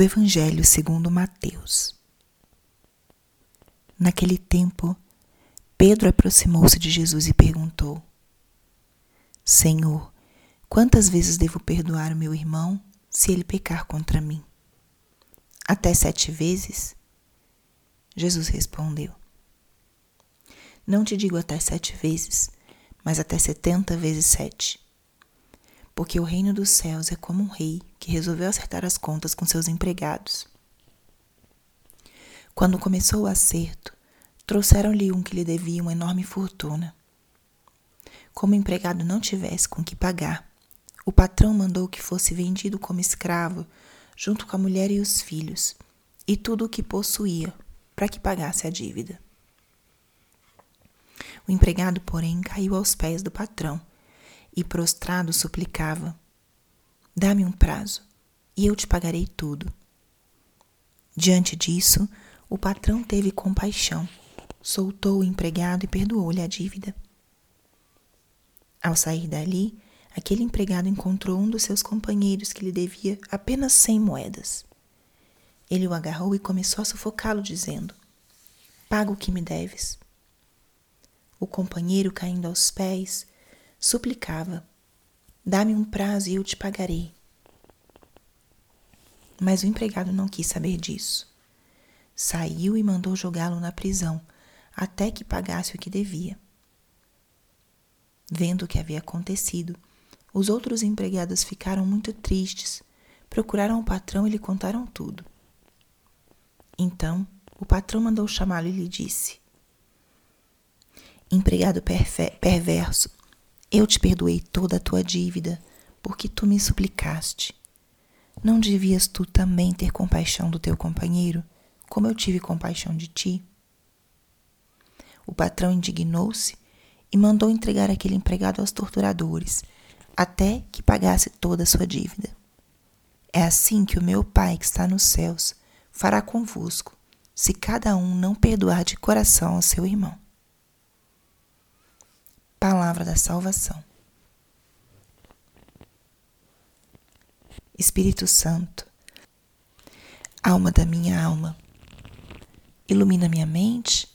do Evangelho segundo Mateus. Naquele tempo, Pedro aproximou-se de Jesus e perguntou: Senhor, quantas vezes devo perdoar o meu irmão se ele pecar contra mim? Até sete vezes? Jesus respondeu: Não te digo até sete vezes, mas até setenta vezes sete porque o reino dos céus é como um rei que resolveu acertar as contas com seus empregados. Quando começou o acerto, trouxeram-lhe um que lhe devia uma enorme fortuna. Como o empregado não tivesse com que pagar, o patrão mandou que fosse vendido como escravo, junto com a mulher e os filhos, e tudo o que possuía, para que pagasse a dívida. O empregado, porém, caiu aos pés do patrão e prostrado suplicava: Dá-me um prazo e eu te pagarei tudo. Diante disso, o patrão teve compaixão, soltou o empregado e perdoou-lhe a dívida. Ao sair dali, aquele empregado encontrou um dos seus companheiros que lhe devia apenas cem moedas. Ele o agarrou e começou a sufocá-lo, dizendo: Paga o que me deves. O companheiro, caindo aos pés, suplicava: Dá-me um prazo e eu te pagarei. Mas o empregado não quis saber disso. Saiu e mandou jogá-lo na prisão, até que pagasse o que devia. Vendo o que havia acontecido, os outros empregados ficaram muito tristes, procuraram o patrão e lhe contaram tudo. Então, o patrão mandou chamá-lo e lhe disse: Empregado perverso, eu te perdoei toda a tua dívida, porque tu me suplicaste. Não devias tu também ter compaixão do teu companheiro, como eu tive compaixão de ti? O patrão indignou-se e mandou entregar aquele empregado aos torturadores, até que pagasse toda a sua dívida. É assim que o meu Pai que está nos céus fará convosco, se cada um não perdoar de coração ao seu irmão. Palavra da salvação. Espírito Santo, alma da minha alma, ilumina minha mente,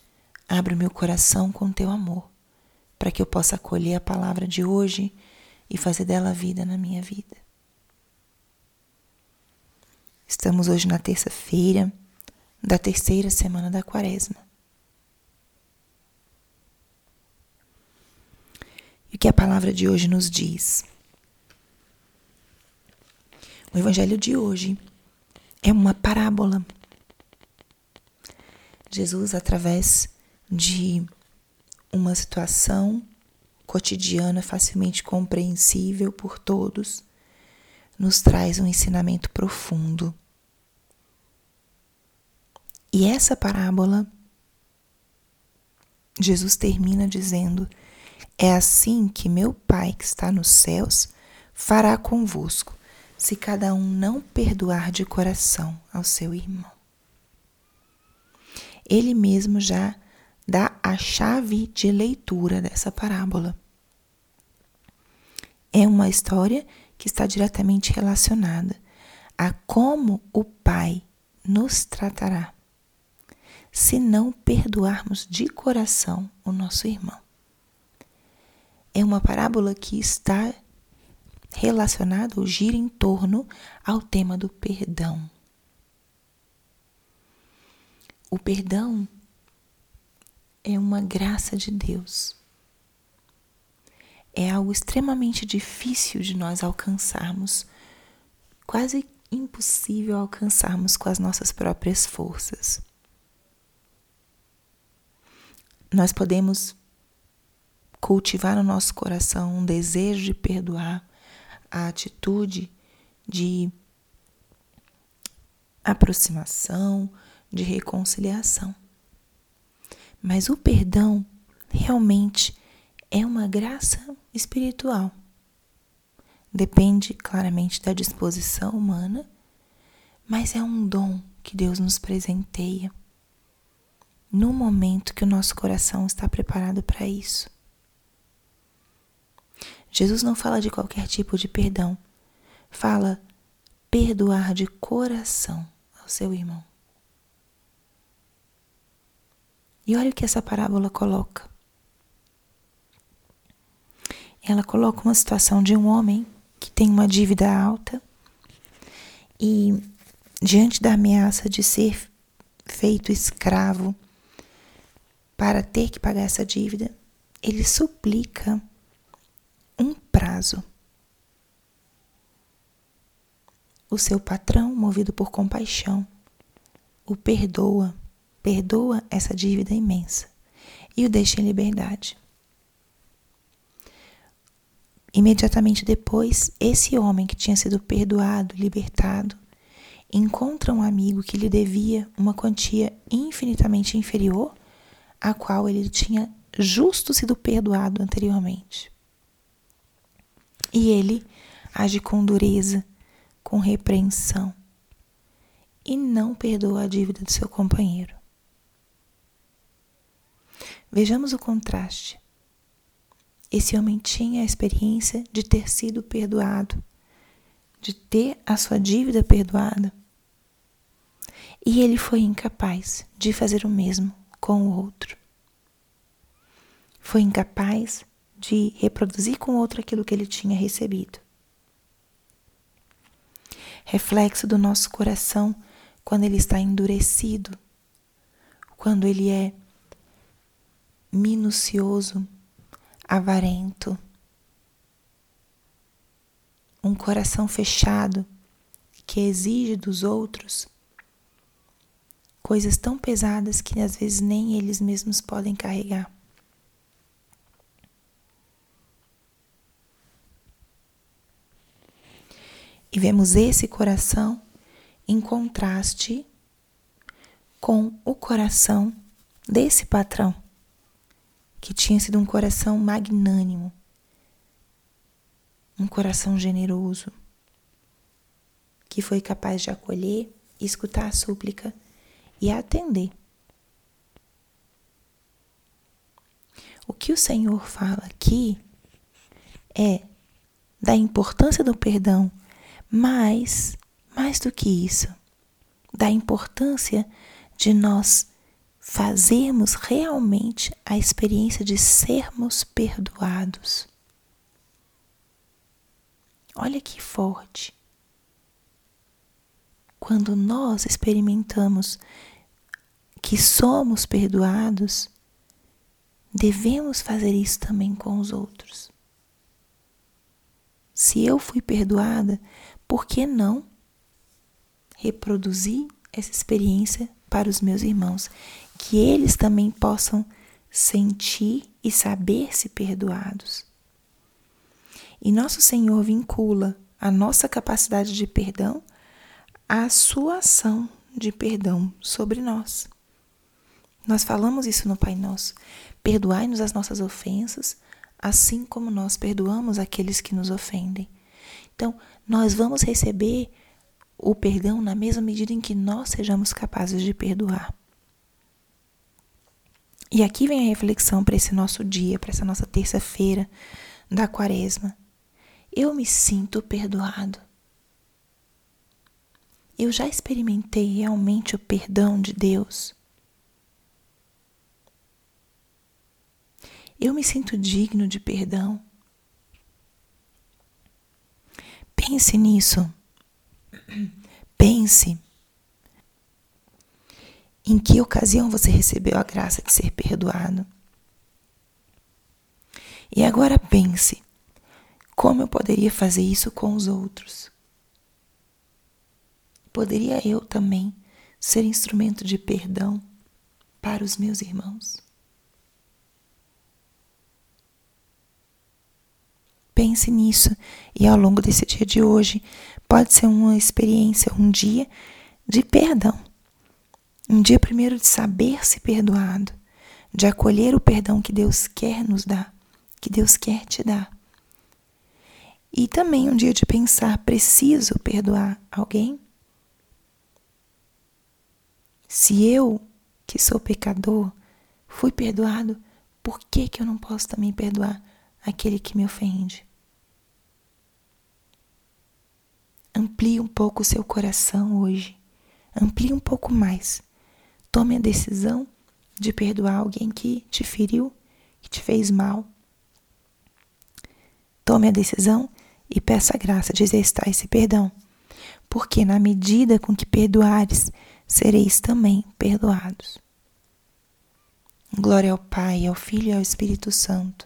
abre o meu coração com teu amor, para que eu possa acolher a palavra de hoje e fazer dela vida na minha vida. Estamos hoje na terça-feira da terceira semana da quaresma. O que a palavra de hoje nos diz? O evangelho de hoje é uma parábola. Jesus, através de uma situação cotidiana facilmente compreensível por todos, nos traz um ensinamento profundo. E essa parábola, Jesus termina dizendo é assim que meu Pai que está nos céus fará convosco, se cada um não perdoar de coração ao seu irmão. Ele mesmo já dá a chave de leitura dessa parábola. É uma história que está diretamente relacionada a como o Pai nos tratará se não perdoarmos de coração o nosso irmão é uma parábola que está relacionada ou gira em torno ao tema do perdão. O perdão é uma graça de Deus. É algo extremamente difícil de nós alcançarmos, quase impossível alcançarmos com as nossas próprias forças. Nós podemos cultivar no nosso coração um desejo de perdoar, a atitude de aproximação, de reconciliação. Mas o perdão realmente é uma graça espiritual. Depende claramente da disposição humana, mas é um dom que Deus nos presenteia no momento que o nosso coração está preparado para isso. Jesus não fala de qualquer tipo de perdão. Fala perdoar de coração, ao seu irmão. E olha o que essa parábola coloca. Ela coloca uma situação de um homem que tem uma dívida alta e, diante da ameaça de ser feito escravo para ter que pagar essa dívida, ele suplica um prazo. O seu patrão, movido por compaixão, o perdoa, perdoa essa dívida imensa e o deixa em liberdade. Imediatamente depois, esse homem que tinha sido perdoado, libertado, encontra um amigo que lhe devia uma quantia infinitamente inferior à qual ele tinha justo sido perdoado anteriormente. E ele age com dureza, com repreensão, e não perdoa a dívida do seu companheiro. Vejamos o contraste. Esse homem tinha a experiência de ter sido perdoado, de ter a sua dívida perdoada. E ele foi incapaz de fazer o mesmo com o outro. Foi incapaz de reproduzir com outro aquilo que ele tinha recebido. Reflexo do nosso coração quando ele está endurecido, quando ele é minucioso avarento, um coração fechado que exige dos outros coisas tão pesadas que às vezes nem eles mesmos podem carregar. E vemos esse coração em contraste com o coração desse patrão que tinha sido um coração magnânimo, um coração generoso, que foi capaz de acolher, escutar a súplica e atender. O que o Senhor fala aqui é da importância do perdão, mas mais do que isso, da importância de nós fazermos realmente a experiência de sermos perdoados. Olha que forte. Quando nós experimentamos que somos perdoados, devemos fazer isso também com os outros. Se eu fui perdoada, por que não reproduzir essa experiência para os meus irmãos? que eles também possam sentir e saber-se perdoados. E nosso Senhor vincula a nossa capacidade de perdão à sua ação de perdão sobre nós. Nós falamos isso no Pai Nosso. Perdoai-nos as nossas ofensas, assim como nós perdoamos aqueles que nos ofendem. Então, nós vamos receber o perdão na mesma medida em que nós sejamos capazes de perdoar. E aqui vem a reflexão para esse nosso dia, para essa nossa terça-feira da quaresma. Eu me sinto perdoado. Eu já experimentei realmente o perdão de Deus. Eu me sinto digno de perdão. Pense nisso. Pense em que ocasião você recebeu a graça de ser perdoado? E agora pense: como eu poderia fazer isso com os outros? Poderia eu também ser instrumento de perdão para os meus irmãos? Pense nisso e ao longo desse dia de hoje pode ser uma experiência, um dia de perdão um dia primeiro de saber se perdoado, de acolher o perdão que Deus quer nos dar, que Deus quer te dar. E também um dia de pensar: preciso perdoar alguém? Se eu, que sou pecador, fui perdoado, por que, que eu não posso também perdoar aquele que me ofende? Amplie um pouco o seu coração hoje amplie um pouco mais. Tome a decisão de perdoar alguém que te feriu, que te fez mal. Tome a decisão e peça a graça de exercitar esse perdão. Porque na medida com que perdoares, sereis também perdoados. Glória ao Pai, ao Filho e ao Espírito Santo,